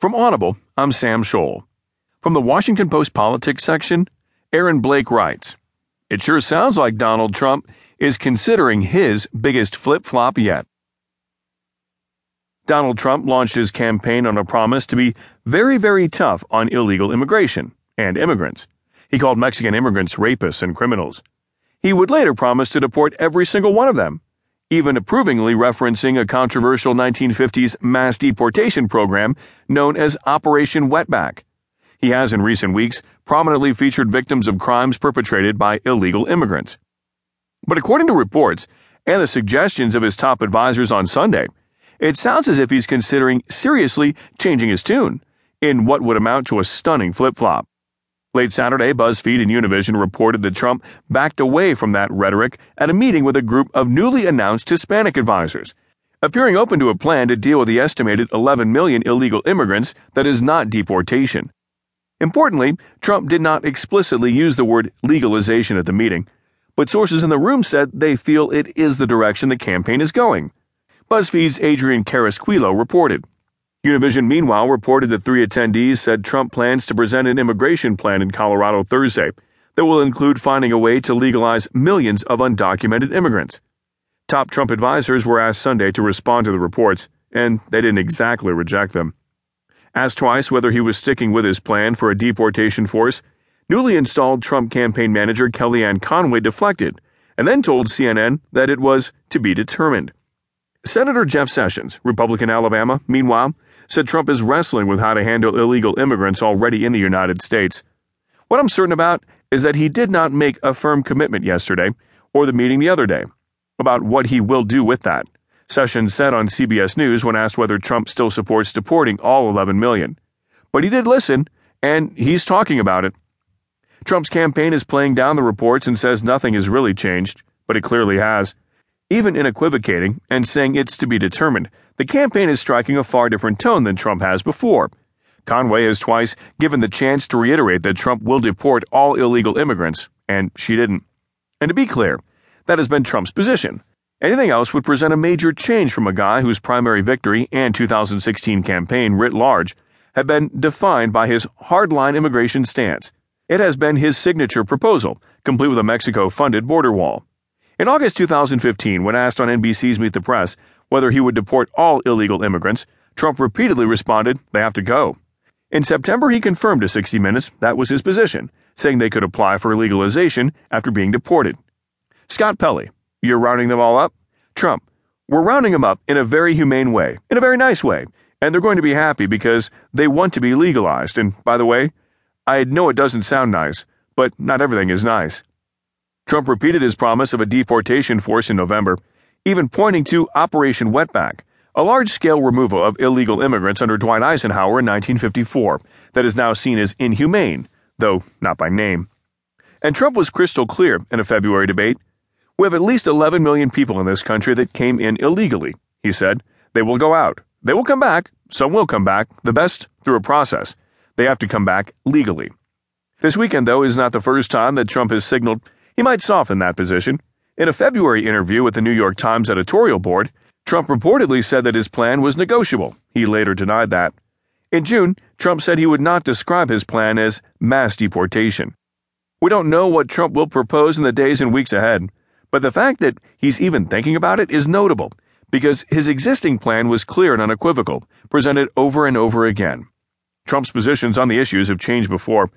From Audible, I'm Sam Scholl. From the Washington Post Politics section, Aaron Blake writes It sure sounds like Donald Trump is considering his biggest flip flop yet. Donald Trump launched his campaign on a promise to be very, very tough on illegal immigration and immigrants. He called Mexican immigrants rapists and criminals. He would later promise to deport every single one of them even approvingly referencing a controversial 1950s mass deportation program known as Operation Wetback. He has in recent weeks prominently featured victims of crimes perpetrated by illegal immigrants. But according to reports and the suggestions of his top advisors on Sunday, it sounds as if he's considering seriously changing his tune in what would amount to a stunning flip flop. Late Saturday, BuzzFeed and Univision reported that Trump backed away from that rhetoric at a meeting with a group of newly announced Hispanic advisors, appearing open to a plan to deal with the estimated 11 million illegal immigrants that is not deportation. Importantly, Trump did not explicitly use the word legalization at the meeting, but sources in the room said they feel it is the direction the campaign is going. BuzzFeed's Adrian Carrasquillo reported. Univision, meanwhile, reported that three attendees said Trump plans to present an immigration plan in Colorado Thursday that will include finding a way to legalize millions of undocumented immigrants. Top Trump advisors were asked Sunday to respond to the reports, and they didn't exactly reject them. Asked twice whether he was sticking with his plan for a deportation force, newly installed Trump campaign manager Kellyanne Conway deflected and then told CNN that it was to be determined. Senator Jeff Sessions, Republican Alabama, meanwhile, said Trump is wrestling with how to handle illegal immigrants already in the United States. What I'm certain about is that he did not make a firm commitment yesterday or the meeting the other day about what he will do with that. Sessions said on CBS News when asked whether Trump still supports deporting all 11 million. But he did listen, and he's talking about it. Trump's campaign is playing down the reports and says nothing has really changed, but it clearly has. Even in equivocating and saying it's to be determined, the campaign is striking a far different tone than Trump has before. Conway has twice given the chance to reiterate that Trump will deport all illegal immigrants, and she didn't. And to be clear, that has been Trump's position. Anything else would present a major change from a guy whose primary victory and 2016 campaign writ large have been defined by his hardline immigration stance. It has been his signature proposal, complete with a Mexico funded border wall. In August 2015, when asked on NBC's Meet the Press whether he would deport all illegal immigrants, Trump repeatedly responded, they have to go. In September, he confirmed to 60 Minutes that was his position, saying they could apply for legalization after being deported. Scott Pelley, you're rounding them all up? Trump, we're rounding them up in a very humane way, in a very nice way, and they're going to be happy because they want to be legalized. And by the way, I know it doesn't sound nice, but not everything is nice. Trump repeated his promise of a deportation force in November, even pointing to Operation Wetback, a large scale removal of illegal immigrants under Dwight Eisenhower in 1954 that is now seen as inhumane, though not by name. And Trump was crystal clear in a February debate. We have at least 11 million people in this country that came in illegally, he said. They will go out. They will come back. Some will come back, the best through a process. They have to come back legally. This weekend, though, is not the first time that Trump has signaled he might soften that position. In a February interview with the New York Times editorial board, Trump reportedly said that his plan was negotiable. He later denied that. In June, Trump said he would not describe his plan as mass deportation. We don't know what Trump will propose in the days and weeks ahead, but the fact that he's even thinking about it is notable because his existing plan was clear and unequivocal, presented over and over again. Trump's positions on the issues have changed before.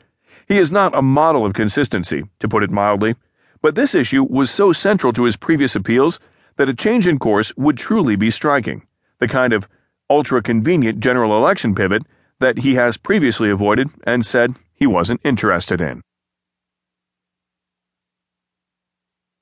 He is not a model of consistency, to put it mildly. But this issue was so central to his previous appeals that a change in course would truly be striking, the kind of ultra convenient general election pivot that he has previously avoided and said he wasn't interested in.